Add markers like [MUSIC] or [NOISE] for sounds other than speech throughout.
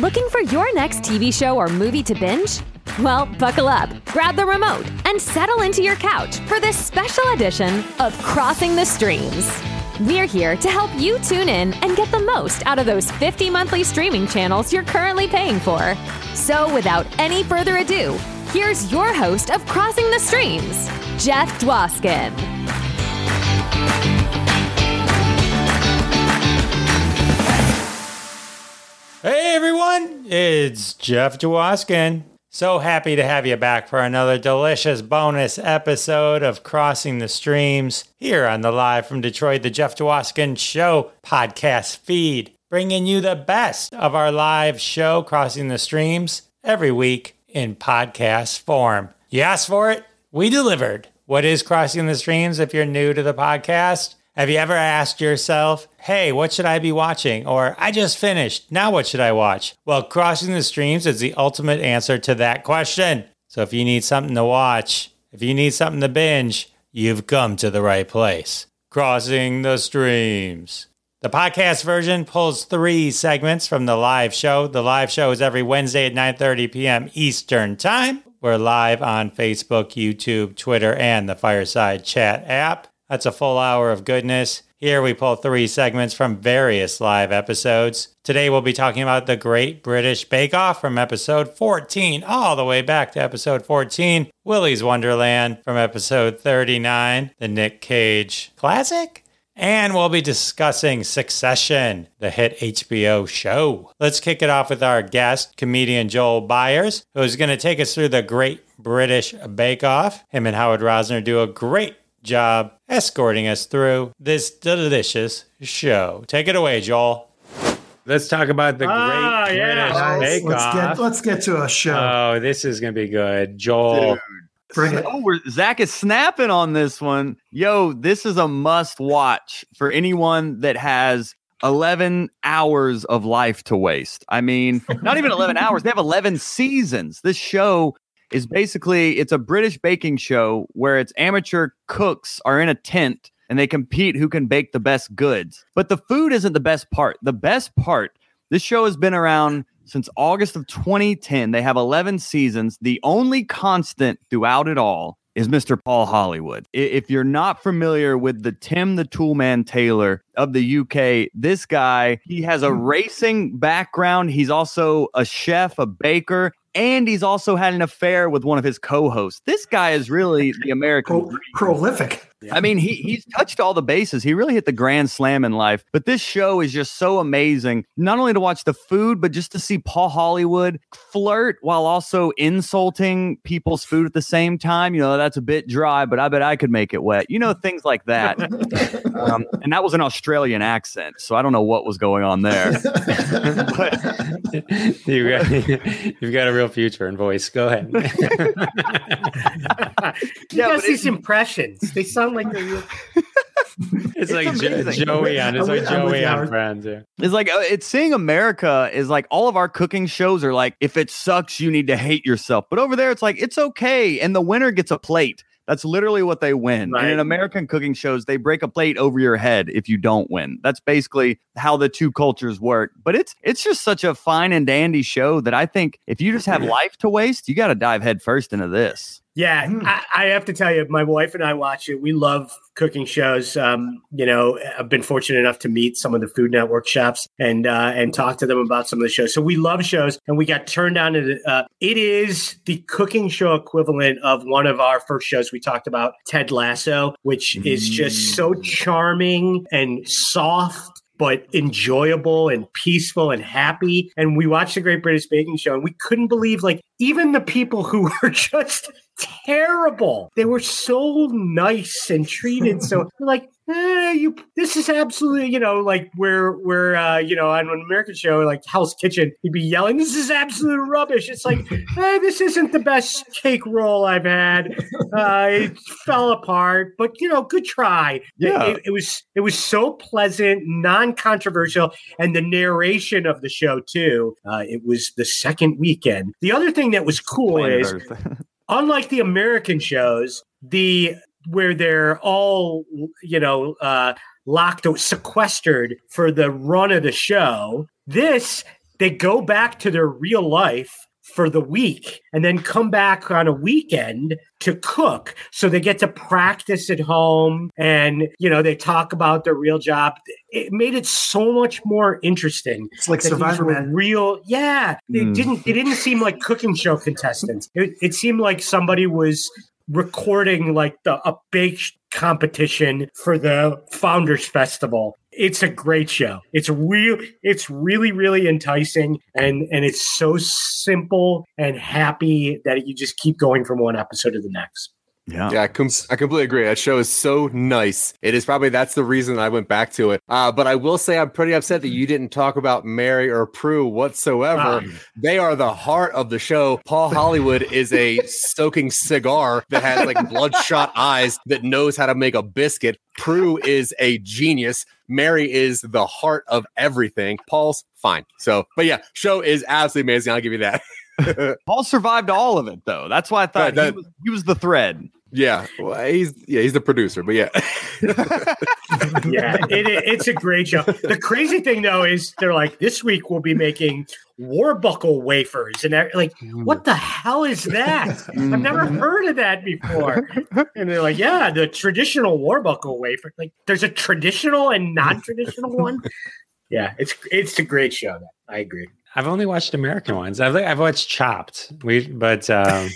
Looking for your next TV show or movie to binge? Well, buckle up, grab the remote, and settle into your couch for this special edition of Crossing the Streams. We're here to help you tune in and get the most out of those 50 monthly streaming channels you're currently paying for. So, without any further ado, here's your host of Crossing the Streams, Jeff Dwoskin. Hey everyone, it's Jeff Dwoskin. So happy to have you back for another delicious bonus episode of Crossing the Streams here on the Live from Detroit, the Jeff Dwoskin Show podcast feed, bringing you the best of our live show, Crossing the Streams, every week in podcast form. You asked for it, we delivered. What is Crossing the Streams if you're new to the podcast? Have you ever asked yourself, hey, what should I be watching? Or I just finished, now what should I watch? Well, Crossing the Streams is the ultimate answer to that question. So if you need something to watch, if you need something to binge, you've come to the right place. Crossing the Streams. The podcast version pulls three segments from the live show. The live show is every Wednesday at 9:30 p.m. Eastern Time. We're live on Facebook, YouTube, Twitter, and the Fireside Chat app. That's a full hour of goodness. Here we pull three segments from various live episodes. Today we'll be talking about the Great British Bake Off from episode 14, all the way back to episode 14, Willy's Wonderland from episode 39, the Nick Cage classic. And we'll be discussing Succession, the hit HBO show. Let's kick it off with our guest, comedian Joel Byers, who's going to take us through the Great British Bake Off. Him and Howard Rosner do a great job escorting us through this delicious show. Take it away, Joel. Let's talk about the Ah, Great yeah. British Nice. Bake let's Off. get let's get to a show. Oh, this is going to be good. Joel. Bring it. Oh, we're, Zach is snapping on this one. Yo, this is a must watch for anyone that has 11 hours of life to waste. I mean, not even 11 [LAUGHS] hours, they have 11 seasons. This show is basically it's a British baking show where it's amateur cooks are in a tent and they compete who can bake the best goods. But the food isn't the best part. The best part, this show has been around since August of 2010. They have 11 seasons. The only constant throughout it all is Mr. Paul Hollywood. If you're not familiar with the Tim the Toolman Taylor of the UK, this guy, he has a hmm. racing background. He's also a chef, a baker, and he's also had an affair with one of his co-hosts. This guy is really the American Pro- prolific. I mean, he he's touched all the bases. He really hit the grand slam in life. But this show is just so amazing. Not only to watch the food, but just to see Paul Hollywood flirt while also insulting people's food at the same time. You know, that's a bit dry, but I bet I could make it wet. You know, things like that. [LAUGHS] um, and that was an Australian accent, so I don't know what was going on there. [LAUGHS] But you got, you've got a real future in voice. Go ahead. [LAUGHS] He Yeah, does but these impressions. They sound like [LAUGHS] they're real. it's like jo- amazing. Joey on. It's I'm like with- I'm with Joey you, on Friends. Yeah. It's like uh, it's seeing America is like all of our cooking shows are like if it sucks you need to hate yourself. But over there it's like it's okay and the winner gets a plate. That's literally what they win. Right. And in American cooking shows they break a plate over your head if you don't win. That's basically how the two cultures work. But it's it's just such a fine and dandy show that I think if you just have life to waste, you got to dive headfirst into this. Yeah, Hmm. I, I have to tell you, my wife and I watch it. We love cooking shows. Um, you know, I've been fortunate enough to meet some of the Food Network chefs and uh, and talk to them about some of the shows. So we love shows, and we got turned on to. The, uh, it is the cooking show equivalent of one of our first shows we talked about, Ted Lasso, which is just so charming and soft but enjoyable and peaceful and happy. And we watched the Great British Baking Show and we couldn't believe like even the people who [LAUGHS] were just terrible, they were so nice and treated. So [LAUGHS] like, eh, you this is absolutely, you know, like we're we're uh, you know, on an American show like Hell's Kitchen, he'd be yelling, This is absolute rubbish. It's like, eh, this isn't the best cake roll I've had. Uh, it fell apart, but you know, good try. Yeah. It, it was it was so pleasant, non-controversial, and the narration of the show too. Uh, it was the second weekend. The other thing that was cool Planet is. [LAUGHS] unlike the American shows, the where they're all you know uh, locked or sequestered for the run of the show. This they go back to their real life for the week and then come back on a weekend to cook so they get to practice at home and you know they talk about their real job it made it so much more interesting It's like that Survivor Man. real yeah they Mm. didn't they didn't seem like cooking show contestants it, it seemed like somebody was recording like the a bake competition for the founders festival it's a great show. It's real it's really really enticing and and it's so simple and happy that you just keep going from one episode to the next Yeah. Yeah, I, com- I completely agree. That show is so nice. It is probably that's the reason I went back to it. Uh, but I will say I'm pretty upset that you didn't talk about Mary or Prue whatsoever. Um, they are the heart of the show. Paul Hollywood is a stoking cigar that has like bloodshot eyes that knows how to make a biscuit. Prue is a genius. Mary is the heart of everything. Paul's fine. So, but yeah, show is absolutely amazing. I'll give you that. [LAUGHS] Paul survived all of it though. That's why I thought Right, that- he, was, he was the thread. Yeah, well, he's yeah he's the producer, but yeah. [LAUGHS] yeah it, it- it's a great show. The crazy thing though is they're like this week we'll be making warbuckle wafers and they're like hmm. what the hell is that? I've never hmm. heard of that before. And they're like yeah the traditional warbuckle wafer like there's a traditional and non-traditional [LAUGHS] one? Yeah it's it's a great show i agree. I've only watched American ones. I've I've watched Chopped. We but um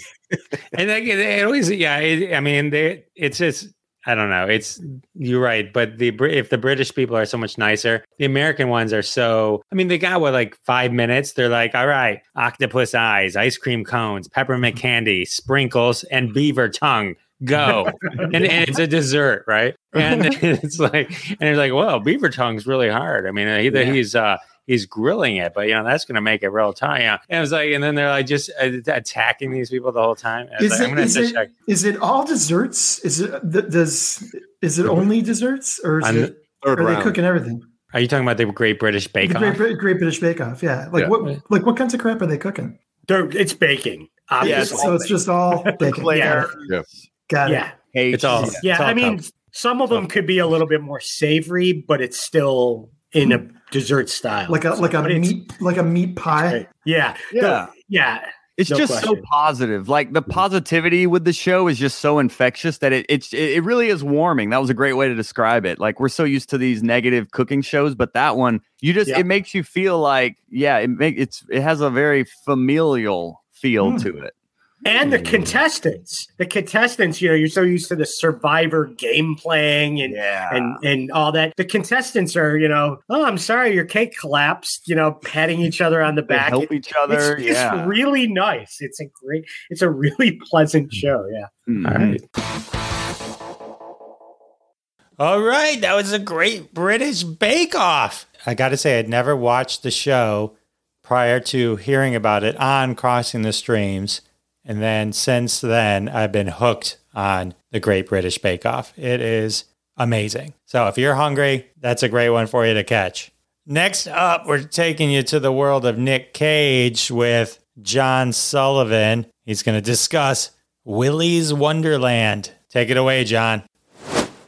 and like it, it always yeah. It, I mean, they it's just I don't know. It's you're right, but the if the British people are so much nicer, the American ones are so. I mean, they got what like five minutes. They're like, all right, octopus eyes, ice cream cones, peppermint candy, sprinkles, and beaver tongue. Go [LAUGHS] and, and it's a dessert, right? And [LAUGHS] [LAUGHS] it's like, and it's like, well, beaver tongue's really hard. I mean, either Yeah. he's uh he's grilling it, but you know that's going to make it real tough. Yeah, and it was like, and then they're like just uh, attacking these people the whole time. Is like, I'm it, gonna is, have to it, check. is it all desserts? Is it th- does is it only desserts or is On it Third are they cooking everything? Are you talking about the Great British Bake Off? Great, Great British Bake Off, yeah. Like Yeah. what like what kinds of crap are they cooking? They're, it's baking obviously. so it's just all [LAUGHS] baking. Claire. Yeah. Got it. yeah It's all. Yeah. Yeah, it's all I mean, some of them could be a little bit more savory, but it's still in a dessert style. Like a like a But meat like a meat pie. Yeah, Yeah. The- yeah. It's No just so positive. Like the positivity with the show is just so infectious that it it's it really is warming. That was a great way to describe it. Like we're so used to these negative cooking shows, but that one you just Yeah. it makes you feel like yeah, it make it's it has a very familial feel Mm. to it. And the contestants, the contestants, you know, you're so used to the survivor game playing and Yeah. and and all that. The contestants are, you know, oh, I'm sorry, your cake collapsed. You know, patting each other on the they back. help each other. It's just yeah. really nice. It's a great. It's a really [LAUGHS] pleasant show. Yeah. Mhm. All right. All right, that was a great British Bake Off. I got to say, I'd never watched the show prior to hearing about it on Crossing the Streams, and then since then, I've been hooked on the Great British Bake Off. It is amazing. So if you're hungry, that's a great one for you to catch. Next up, we're taking you to the world of Nick Cage with John Sullivan. He's going to discuss Willy's Wonderland. Take it away, John.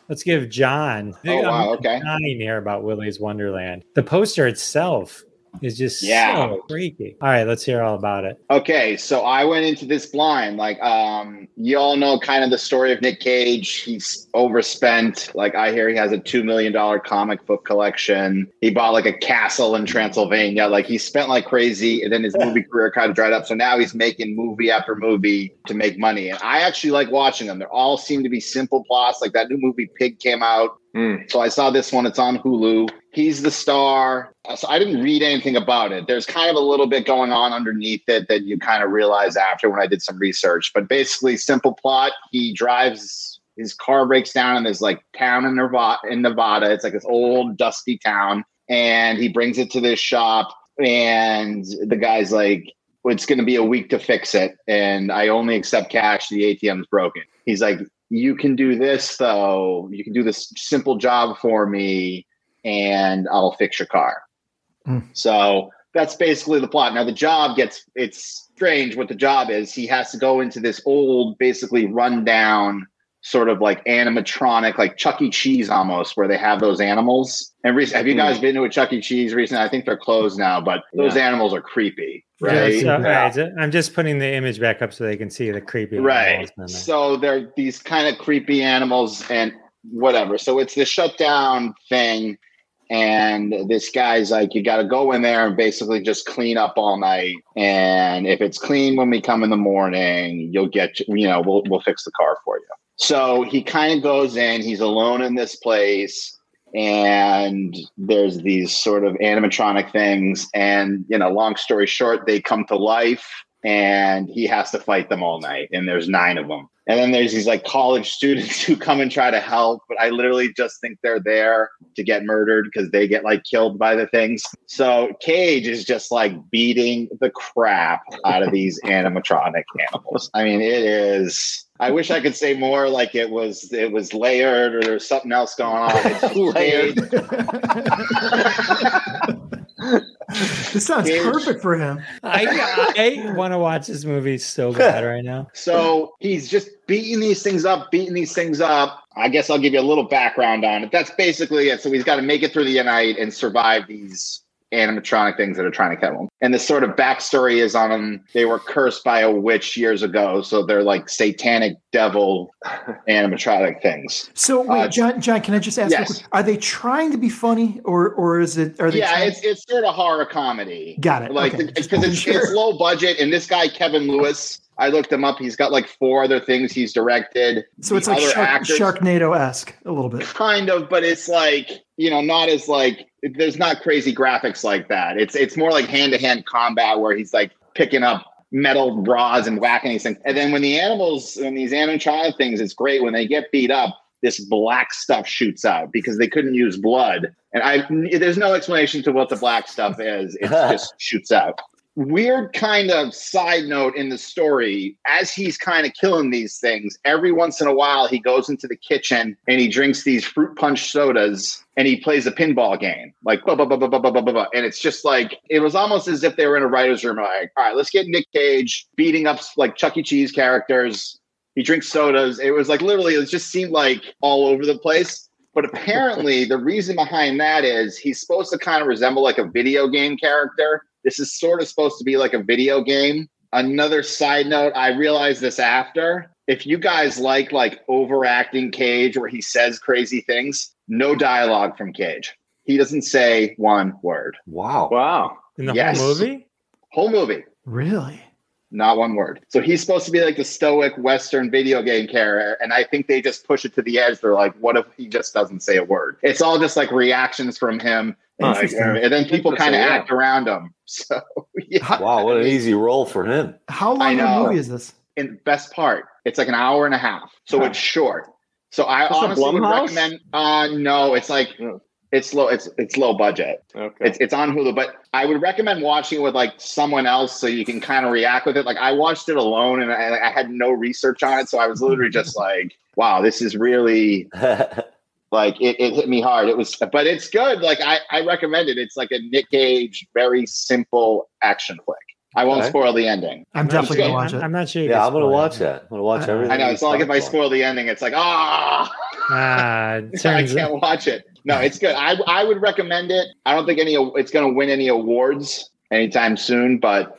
Let's give John. Oh, wow, okay. Dying here about Willy's Wonderland. The poster itself is just Yeah. so freaky. All right, let's hear all about it. Okay, so I went into this blind. Like, um, you all know kind of the story of Nick Cage. He's overspent. Like, I hear he has a two million dollar comic book collection. He bought like a castle in Transylvania. Like, he spent like crazy, and then his [LAUGHS] movie career kind of dried up. So now he's making movie after movie to make money. And I actually like watching them. They all seem to be simple plots. Like that new movie Pig came out. Hmm. So I saw this one. It's on Hulu. He's the star. So I didn't read anything about it. There's kind of a little bit going on underneath it that you kind of realize after when I did some research. But basically, simple plot. He drives. His car breaks down in this like town in Nevada. In Nevada, it's like this old dusty town, and he brings it to this shop. And the guy's like, "It's going to be a week to fix it, and I only accept cash. The ATM's broken." He's like, you can do this though. You can do this simple job for me and I'll fix your car. Hmm. So that's basically the plot. Now the job gets it's strange what the job is. He has to go into this old, basically run down sort of like animatronic, like Chuck E. Cheese almost, where they have those animals. And recently, have you guys hmm. been to a Chuck E. Cheese recently? I think they're closed now, but those animals are creepy, Yeah, right? so- uh, all right, so I'm just putting the image back up so they can see the creepy. right. animals. So they're these kind of creepy animals and whatever. So it's the shutdown thing. And this guy's like, you got to go in there and basically just clean up all night. And if it's clean when we come in the morning, you'll get, you know, we'll, we'll fix the car for you. So he kind of goes in, he's alone in this place. And there's these sort of animatronic things. And, you know, long story short, they come to life and he has to fight them all night. And there's nine of them. And then there's these like college [LAUGHS] students who come and try to help, but I literally just think they're there to get murdered because they get like killed by the things. So Cage is just like beating the crap out of these [LAUGHS] animatronic animals. I mean, it is. I wish I could say more like it was it was layered or there's something else going on. It's [LAUGHS] layered. [LAUGHS] this sounds Cage. perfect for him. I, I want to watch this movie so bad right now. [LAUGHS] So he's just beating these things up, beating these things up. I guess I'll give you a little background on it. That's basically it. So he's got to make it through the night and survive these animatronic things that are trying to kill them. And the sort of backstory is on them. They were cursed by a witch years ago. So they're like satanic devil [LAUGHS] animatronic things. So wait, Uh, John, John, can I just ask? yes. quick, Are they trying to be funny, or or is it? Are they? Yeah, trying- it's it's sort of horror comedy. Got it. Like because Just making it's, sure. it's low budget, and this guy Kevin Lewis, I looked him up. He's got like four other things he's directed. so it's The like other Shark, actors- Sharknado esque a little bit. kind of but it's like you know not as like there's not crazy graphics like that it's it's more like hand-to-hand combat where he's like picking up metal rods and whacking these things and then when the animals when these animatronic things it's great when they get beat up this black stuff shoots out because they couldn't use blood and i there's no explanation to what the black stuff is it [LAUGHS] just shoots out weird kind of side note in the story as he's kind of killing these things every once in a while he goes into the kitchen and he drinks these fruit punch sodas and he plays a pinball game like blah, blah, blah, blah, blah, blah, blah, blah, and it's just like it was almost as if they were in a writer's room like all right let's get nick cage beating up like chuck e. Cheese characters. He drinks sodas. It was like literally it just seemed like all over the place. But apparently the reason behind that is he's supposed to kind of resemble like a video game character this is sort of supposed to be like a video game. Another side note, I realized this after. If you guys like like overacting Cage where he says crazy things, no dialogue from Cage. He doesn't say one word. Wow. Wow. In the Yes. whole movie? Whole movie, Really? not one word. So he's supposed to be like the stoic Western video game character. And I think they just push it to the edge. They're like, what if he just doesn't say a word? It's all just like reactions from him. Like, Interesting. and then people kind of yeah. act around him. [LAUGHS] So yeah. Wow, what an easy role for him. how long I of a movie is this? and best part, it's like an hour and a half, so it's short. So I Is this a honestly would Blumhouse? recommend. Uh, no, it's like it's low. It's it's low budget. Okay. It's it's on Hulu, but I would recommend watching it with like someone else so you can kind of react with it. Like I watched it alone and I, I had no research on it, so I was literally just [LAUGHS] like, "Wow, this is really [LAUGHS] like it, it hit me hard." It was, but it's good. Like I I recommend it. It's like a Nick Cage, very simple action flick. I won't Okay. spoil the ending. I'm definitely gonna watch I'm, it. I'm not sure. yeah, I'm gonna watch it. that. I'm gonna watch I- everything. I know it's not like if I spoil the ending, it's like ah. Ah, [LAUGHS] I can't watch it. No, it's good. I I would recommend it. I don't think any it's going to win any awards anytime soon, but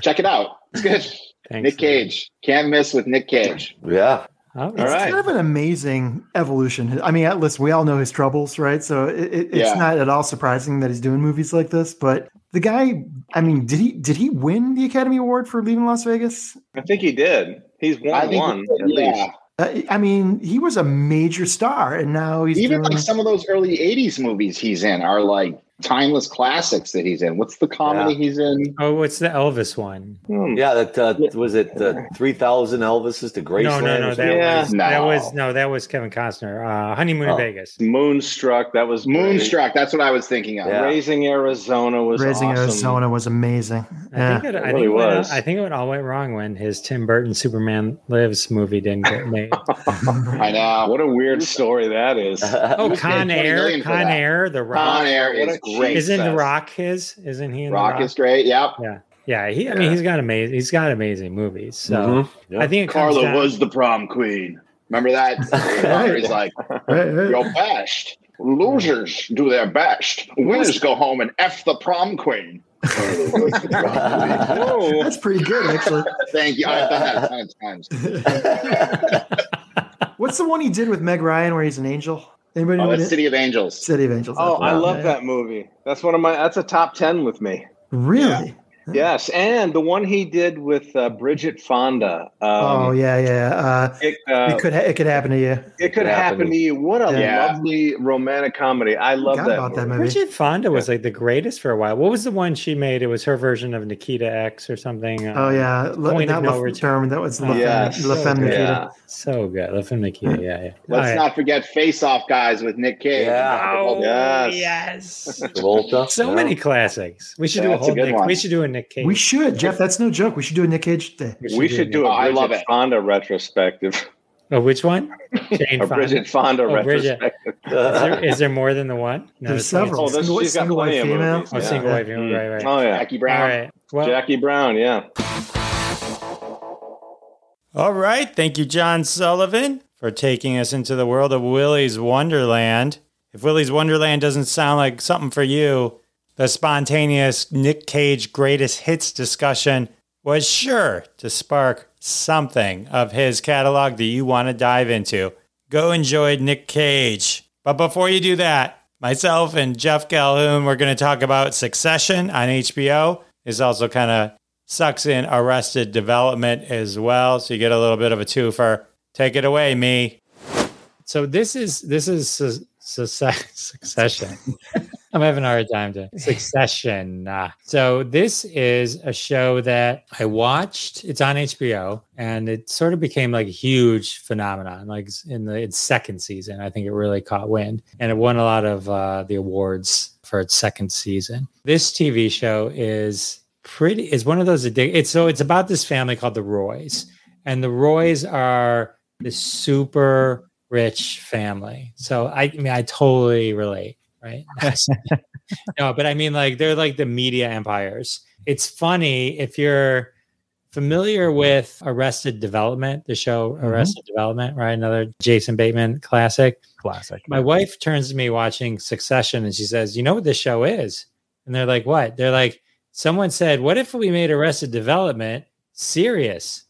check it out. It's good. [LAUGHS] Thanks, Nick Cage can't miss with Nick Cage. Yeah. Oh, It's All right. kind of an amazing evolution. I mean, listen, we all know his troubles, right? So it, it, it's Yeah. not at all surprising that he's doing movies like this. But the guy, I mean, did he did he win the Academy Award for Leaving Las Vegas? I think he did. He's I won think one at yeah. least. Uh, I mean, he was a major star, and now he's Even doing. like some of those early '80s movies he's in are like timeless classics that he's in. What's the comedy he's in? oh, what's the Elvis one? Hmm. Yeah, that uh, was it. Uh, Three thousand Elvises to Graceland. No, no, no. That? Yeah. was that No. was no, that was Kevin Costner. Uh, Honeymoon in Oh. Vegas. Moonstruck. That was great. Moonstruck. That's what I was thinking of. Yeah. Raising Arizona was Raising awesome. Arizona was amazing. I Yeah. think it, I It really think it went- I think it all went wrong when his Tim Burton Superman Lives movie didn't get made. [LAUGHS] I know. What a weird story that is. [LAUGHS] Oh, was Con Air, Con. Air, The Rock. Con Air What is a great. Isn't The. Rock his? Isn't he in Rock The Rock? is great. Yep. Yeah, yeah. He, I mean, he's got amazing. He's got amazing movies. So Mhm. Yeah. I think it comes Carla down- was the prom queen. Remember that? [LAUGHS] He's like, Right, right. "Your best losers do their best. Winners go home and f the prom queen." [LAUGHS] That's pretty good, actually. Thank you. I've done that a ton of times. What's the one he did with Meg Ryan where he's an angel? Anybody know Oh, what that's City of Angels. City of Angels? Oh, I Yeah. love that movie. That's one of my. That's a top ten with me. Really? Yes, and the one he did with uh, Bridget Fonda. Um, oh yeah, yeah. Uh, It, uh, it could ha- it could happen to you. it could happen to you. What a Yeah. lovely romantic comedy. I love Forgot that. about that movie. movie. Bridget Fonda was like the greatest for a while. What was the one she made? It was her version of Nikita X or something. uh, Oh yeah, Le- Point of not No Return. that was La Femme, yes. La Femme So good. Nikita. Yeah. So good. Love him, Nikita. Yeah, yeah. Let's All right. not forget Face Off Guys with Nick Cage. Yeah. Oh, [LAUGHS] Yes. yes. [LAUGHS] Travolta. [LAUGHS] So yeah. many classics. We should Yeah, do a that's a whole good Nick. We should do a Nick Cage. We should, Jeff. That's no joke. We should do a Nick Cage day. We should do Oh, a I Bridget love it. Fonda retrospective. Oh, which one? [LAUGHS] Jane A Fonda. Bridget Fonda Oh, Bridget. retrospective. Is there, is there more than the one? No, There's several. Oh, this, Single- she's got single plenty white female. movies. Oh, yeah. single white female. Mm. Right, right. Oh yeah, Jackie Brown. right. Well, Jackie Brown. Yeah. All right. Thank you, John Sullivan, for taking us into the world of Willy's Wonderland. If Willy's Wonderland doesn't sound like something for you, the spontaneous Nick Cage greatest hits discussion was sure to spark something of his catalog that you want to dive into. Go enjoy Nick Cage. But before you do that, myself and Jeff Calhoun, we're going to talk about Succession on HBO. This also kind of sucks in Arrested Development as well. So you get a little bit of a twofer. Take it away, me. So this is this is [LAUGHS] Succession. [LAUGHS] I'm having a hard time to Succession. Uh, so this is a show that I watched. It's on HBO, and it sort of became like a huge phenomenon. Like in the its second season, I think it really caught wind, and it won a lot of uh, the awards for its second season. This TV show is pretty. is one of those addic- It's so it's about this family called the Roys, and the Roys are this super rich family. So I, I mean, I totally relate, right? [LAUGHS] [LAUGHS] no, but I mean, like they're like the media empires. It's funny if you're familiar with Arrested Development, the show mm-hmm. Arrested Development, right? Another Jason Bateman classic. Classic. My wife turns to me watching Succession and she says, You know what this show is? And they're like, What? They're like, Someone said, What if we made Arrested Development serious?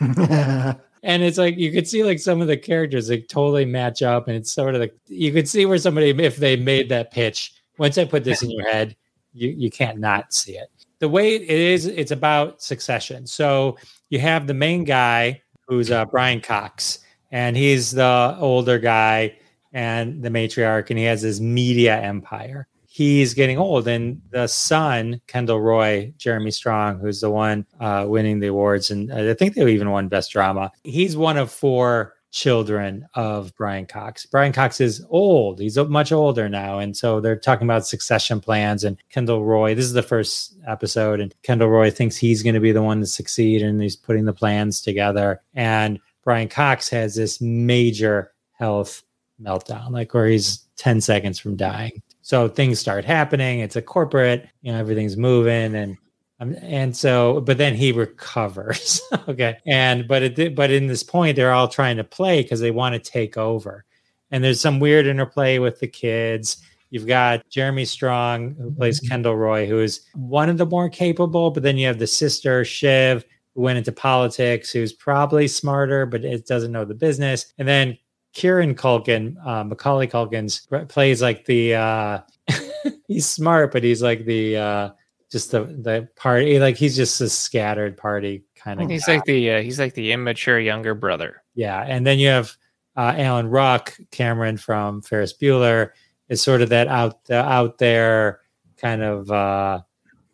[LAUGHS] And it's like you could see like some of the characters like totally match up, and it's sort of like you could see where somebody if they made that pitch. Once I put this in your head, you you can't not see it. The way it is, it's about succession. So you have the main guy who's uh, Brian Cox, and he's the older guy and the matriarch, and he has his media empire. He's getting old, and the son, Kendall Roy, Jeremy Strong, who's the one uh, winning the awards, and I think they even won Best Drama. He's one of four children of Brian Cox. Brian Cox is old; he's much older now, and so they're talking about succession plans. And Kendall Roy, this is the first episode, and Kendall Roy thinks he's going to be the one to succeed, and he's putting the plans together. And Brian Cox has this major health meltdown, like where he's 10 seconds from dying. So things start happening. It's a corporate, you know, everything's moving and um, and so, but then he recovers. [LAUGHS] okay. And, but it, but in this point, they're all trying to play because they want to take over. And there's some weird interplay with the kids. You've got Jeremy Strong, who plays Kendall Roy, who is one of the more capable, but then you have the sister, Shiv, who went into politics, who's probably smarter, but it doesn't know the business. And then Kieran Culkin, uh, Macaulay Culkin's plays like the uh, [LAUGHS] he's smart, but he's like the uh, just the the party like he's just a scattered party kind of. He's guy. like the uh, he's like the immature younger brother. yeah, and then you have uh, Alan Ruck, Cameron from Ferris Bueller, is sort of that out the out there kind of. uh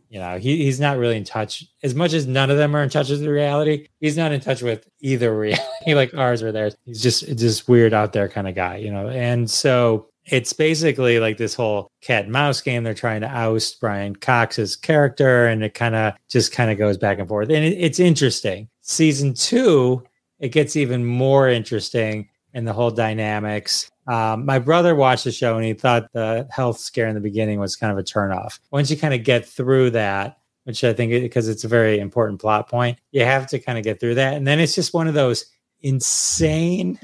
you know, he, he's not really in touch as much as none of them are in touch with the reality. He's not in touch with either [LAUGHS] reality, like ours or theirs. He's just just weird out there kind of guy, you know. And so it's basically like this whole cat and mouse game. They're trying to oust Brian Cox's character, and it kind of just kind of goes back and forth. And it, it's interesting. Season two, it gets even more interesting in the whole dynamics. Um, my brother watched the show and he thought the health scare in the beginning was kind of a turnoff. Once you kind of get through that, which I think because it's a very important plot point, you have to kind of get through that. And then it's just one of those insane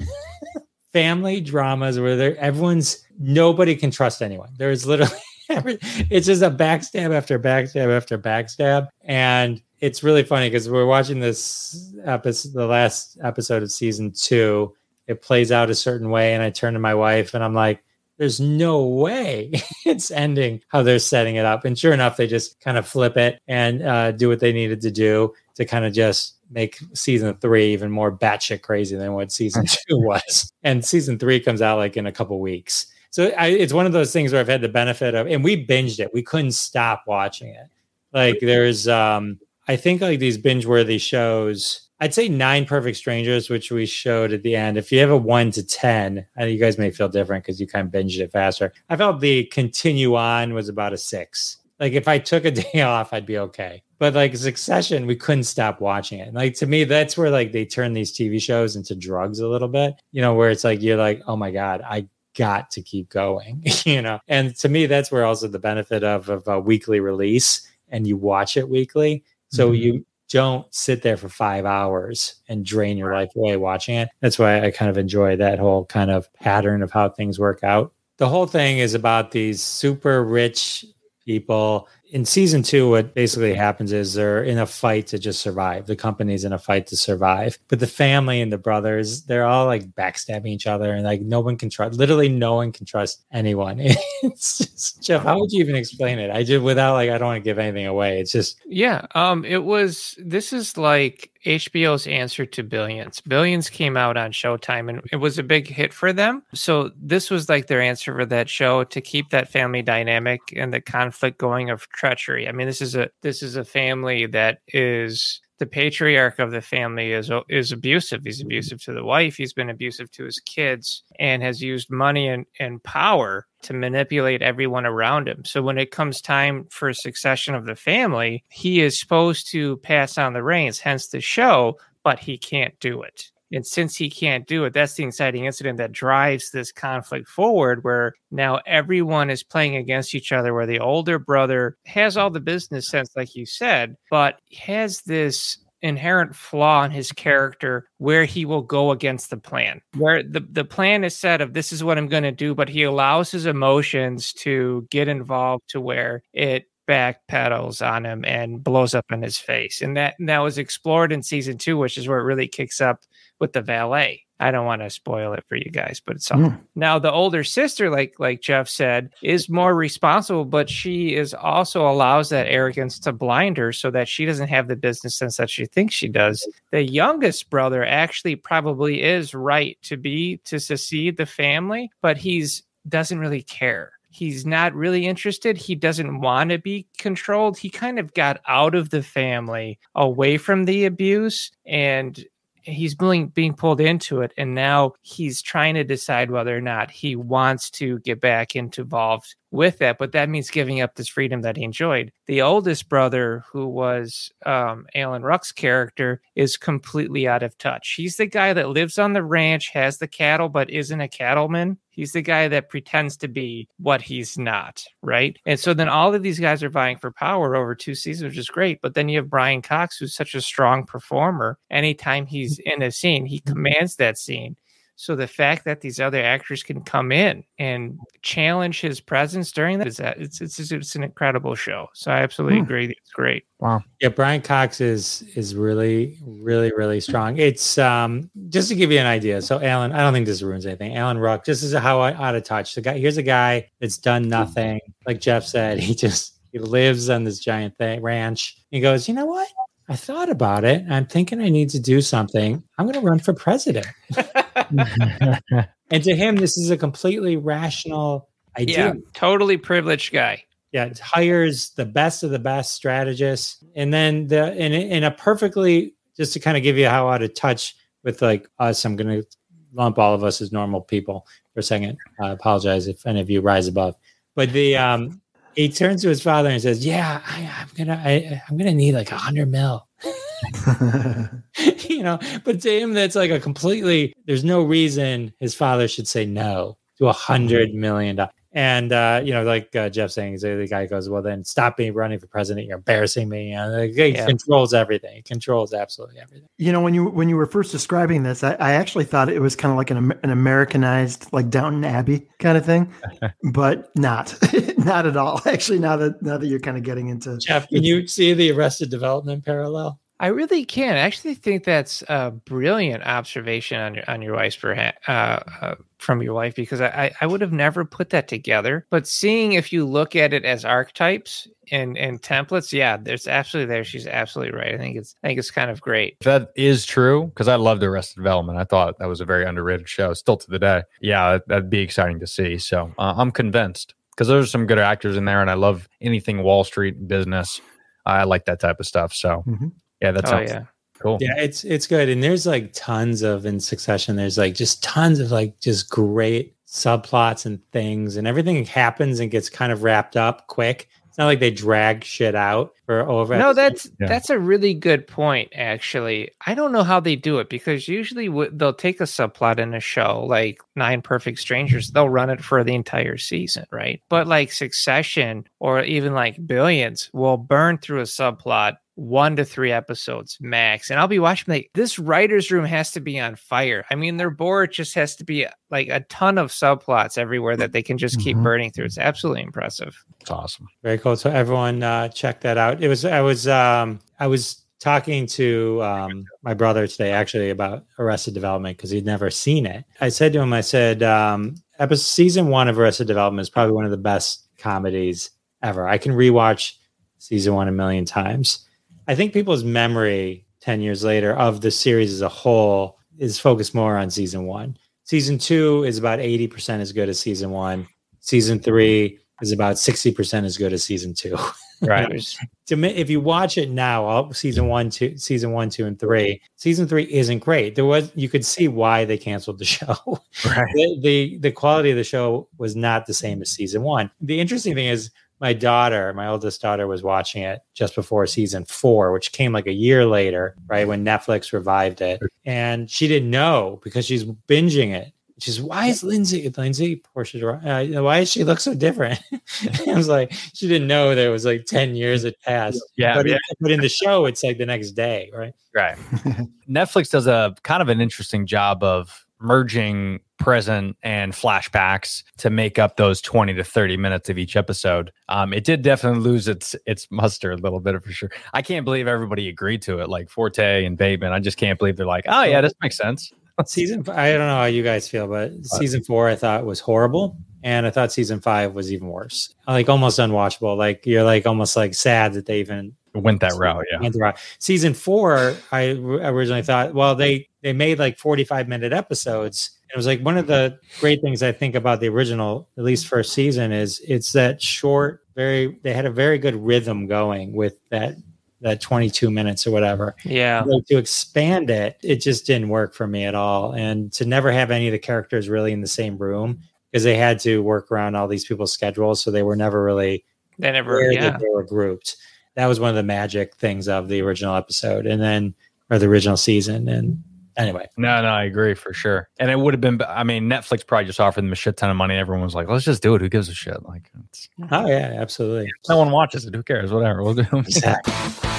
[LAUGHS] family dramas where there everyone's nobody can trust anyone. There's literally [LAUGHS] every, it's just a backstab after backstab after backstab, and it's really funny because we're watching this episode, the last episode of season two. It plays out a certain way, and I turn to my wife and I'm like, "There's no way [LAUGHS] it's ending how they're setting it up." And sure enough, they just kind of flip it and uh, do what they needed to do to kind of just make season three even more batshit crazy than what season [LAUGHS] two was. And season three comes out like in a couple weeks. So I, it's one of those things where I've had the benefit of, and we binged it. We couldn't stop watching it. Like there's, um, I think like these binge worthy shows. I'd say Nine Perfect Strangers, which we showed at the end. If you have a one to ten, I know you guys may feel different because you kind of binged it faster. I felt the continue on was about a six. Like if I took a [LAUGHS] day off, I'd be okay. But like Succession, we couldn't stop watching it. And like to me, that's where like they turn these TV shows into drugs a little bit. You know, where it's like you're like, oh my god, I got to keep going. [LAUGHS] you know, and to me, that's where also the benefit of of a weekly release and you watch it weekly, so Mhm. you don't sit there for five hours and drain your life away watching it. That's why I kind of enjoy that whole kind of pattern of how things work out. The whole thing is about these super rich people. In season two, what basically happens is they're in a fight to just survive. The company's in a fight to survive. But the family and the brothers, they're all like backstabbing each other and like no one can trust literally no one can trust anyone. [LAUGHS] It's just Jeff, how would you even explain it? I just without like I don't want to give anything away. It's just Yeah, um, it was. This is like HBO's answer to Billions. Billions came out on Showtime, and it was a big hit for them. So this was like their answer for that show to keep that family dynamic and the conflict going of treachery. I mean, this is a this is a family that is the patriarch of the family is is abusive. He's abusive to the wife. He's been abusive to his kids, and has used money and, and power to manipulate everyone around him. So when it comes time for succession of the family, he is supposed to pass on the reins. Hence the show, but he can't do it. And since he can't do it, that's the inciting incident that drives this conflict forward, where now everyone is playing against each other, where the older brother has all the business sense, like you said, but has this inherent flaw in his character where he will go against the plan where the, the plan is set of this is what i'm going to do but he allows his emotions to get involved to where it backpedals on him and blows up in his face. And that and that was explored in season two which is where it really kicks up with the valet. I don't want to spoil it for you guys but it's all Mm. now the older sister like like jeff said is more responsible but she is also allows that arrogance to blind her so that she doesn't have the business sense that she thinks she does. The youngest brother actually probably is right to be to succeed the family but he's doesn't really care. He's not really interested. He doesn't want to be controlled. He kind of got out of the family away from the abuse and he's being being pulled into it and now he's trying to decide whether or not he wants to get back into involved with that but that means giving up this freedom that he enjoyed. The oldest brother who was um, alan ruck's character is completely out of touch. He's the guy that lives on the ranch has the cattle but isn't a cattleman. He's the guy that pretends to be what he's not right? And so then all of these guys are vying for power over two seasons which is great but then you have brian cox who's such a strong performer. Anytime he's in a scene he commands that scene so the fact that these other actors can come in and challenge his presence during that is that it's it's, it's an incredible show. So I absolutely Hmm. agree. It's great. Wow. Yeah, Brian Cox is is really, really, really strong. It's um just to give you an idea. So Alan, I don't think this ruins anything. Alan Ruck, this is how I out of touch. The guy here's a guy that's done nothing. Like Jeff said, [LAUGHS] he just he lives on this giant thing, ranch. He goes, you know what? I thought about it. I'm thinking I need to do something. I'm going to run for president. [LAUGHS] [LAUGHS] and to him, this is a completely rational idea. Yeah, totally privileged guy. Yeah, it hires the best of the best strategists, and then the in in a perfectly just to kind of give you how out of touch with like us. I'm going to lump all of us as normal people for a second. I apologize if any of you rise above, but the um he turns to his father and says, "Yeah, I, I'm gonna I, I'm gonna need like a hundred mil." [LAUGHS] [LAUGHS] you know, but to him, that's like a completely. There's no reason his father should say no to a hundred million dollars. And uh, you know, like uh, Jeff saying, the guy goes, "Well, then stop me running for president. You're embarrassing me." And like, he Yeah. controls everything. He controls absolutely everything. You know, when you when you were first describing this, I, I actually thought it was kind of like an an Americanized, like Downton Abbey kind of thing, [LAUGHS] but not, not at all. Actually, now that now that you're kind of getting into Jeff, can you see the Arrested Development parallel? I really can. I actually think that's a brilliant observation on your on your wife's perha- uh, uh, from your wife because I, I I would have never put that together. But seeing if you look at it as archetypes and and templates, yeah, there's absolutely there. She's absolutely right. I think it's I think it's kind of great. If that is true, because I loved Arrested Development. I thought that was a very underrated show, still to the day. Yeah, that- that'd be exciting to see. So uh, I'm convinced because there's some good actors in there, and I love anything Wall Street business. I like that type of stuff. So Mhm. Yeah, that Oh yeah. cool. Yeah, it's it's good. And there's like tons of in succession, there's like just tons of like just great subplots and things and everything happens and gets kind of wrapped up quick. It's not like they drag shit out for over. No, that's Yeah. that's a really good point. Actually, I don't know how they do it because usually w- they'll take a subplot in a show like Nine Perfect Strangers, they'll run it for the entire season, right? But like Succession or even like Billions will burn through a subplot one to three episodes max. And I'll be watching like this writer's room has to be on fire. I mean, their board just has to be like a ton of subplots everywhere that they can just keep Mhm. burning through. It's absolutely impressive. It's awesome. Very cool. So everyone uh check that out. It was I was um I was talking to um my brother today actually about Arrested Development because he'd never seen it. I said to him, I said, um episode season one of Arrested Development is probably one of the best comedies ever. I can rewatch season one a million times. I think people's memory 10 years later of the series as a whole is focused more on season one. Season two is about 80% as good as season one. Season three is about 60% as good as season two. Right. [LAUGHS] To me, if you watch it now, all season one, two, season one, two, and three, season three isn't great. There was you could see why they canceled the [LAUGHS] show. Right. the, the the quality of the show was not the same as season one. The interesting thing is my daughter, my oldest daughter, was watching it just before season four, which came like a year later, right when Netflix revived it, and she didn't know because she's binging it. She's why is Lindsay Lindsay Portia uh, why does she look so different? [LAUGHS] I was like she didn't know there was like ten years had passed. Yeah, but, yeah. in- but in the show it's like the next day, right? Right. [LAUGHS] Netflix does a kind of an interesting job of merging present and flashbacks to make up those 20 to 30 minutes of each episode. Um, it did definitely lose its its muster a little bit for sure. I can't believe everybody agreed to it, like Forte and Bateman. I just can't believe they're like, oh yeah, this makes sense. [LAUGHS] season I don't know how you guys feel, but season four I thought was horrible. And I thought season five was even worse. Like almost unwatchable. Like you're like almost like sad that they even Went that route, yeah. went the route. Season four, I originally thought, well, they they made like 45 minute episodes. It was like one of the great things I think about the original, at least first season, is it's that short, very they had a very good rhythm going with that that 22 minutes or whatever. yeah. Like, to expand it, it just didn't work for me at all. And to never have any of the characters really in the same room because they had to work around all these people's schedules, so they were never really They never, yeah. they were grouped. That was one of the magic things of the original episode, and then or the original season. And anyway, No, no, I agree for sure. And it would have been, I mean, Netflix probably just offered them a shit ton of money. Everyone was like, let's just do it. Who gives a shit? Like, it's, oh yeah, absolutely. no one watches it. Who cares? Whatever. We'll do Exactly. [LAUGHS]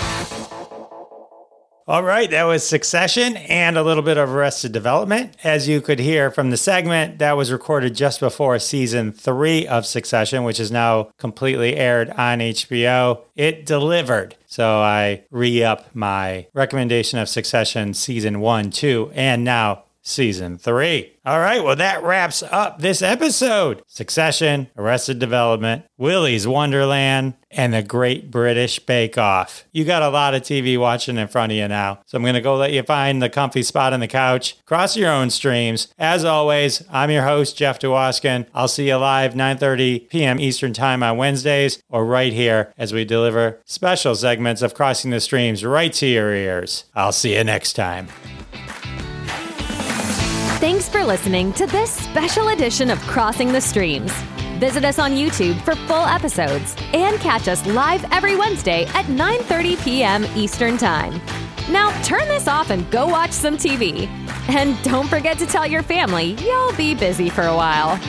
All right, that was Succession and a little bit of Arrested Development. As you could hear from the segment, that was recorded just before season three of Succession, which is now completely aired on HBO. It delivered. So I re up my recommendation of Succession season one, two, and now season three. All right, well, that wraps up this episode Succession, Arrested Development, Willy's Wonderland, and the Great British Bake Off. You got a lot of TV watching in front of you now. So I'm going to go let you find the comfy spot on the couch, cross your own streams. As always, I'm your host, Jeff Dwoskin. I'll see you live 9.30 p.m. Eastern Time on Wednesdays or right here as we deliver special segments of Crossing the Streams right to your ears. I'll see you next time. Thanks for listening to this special edition of Crossing the Streams. Visit us on YouTube for full episodes and catch us live every Wednesday at 9:30 p.m. Eastern Time. Now, turn this off and go watch some TV. And don't forget to tell your family you'll be busy for a while.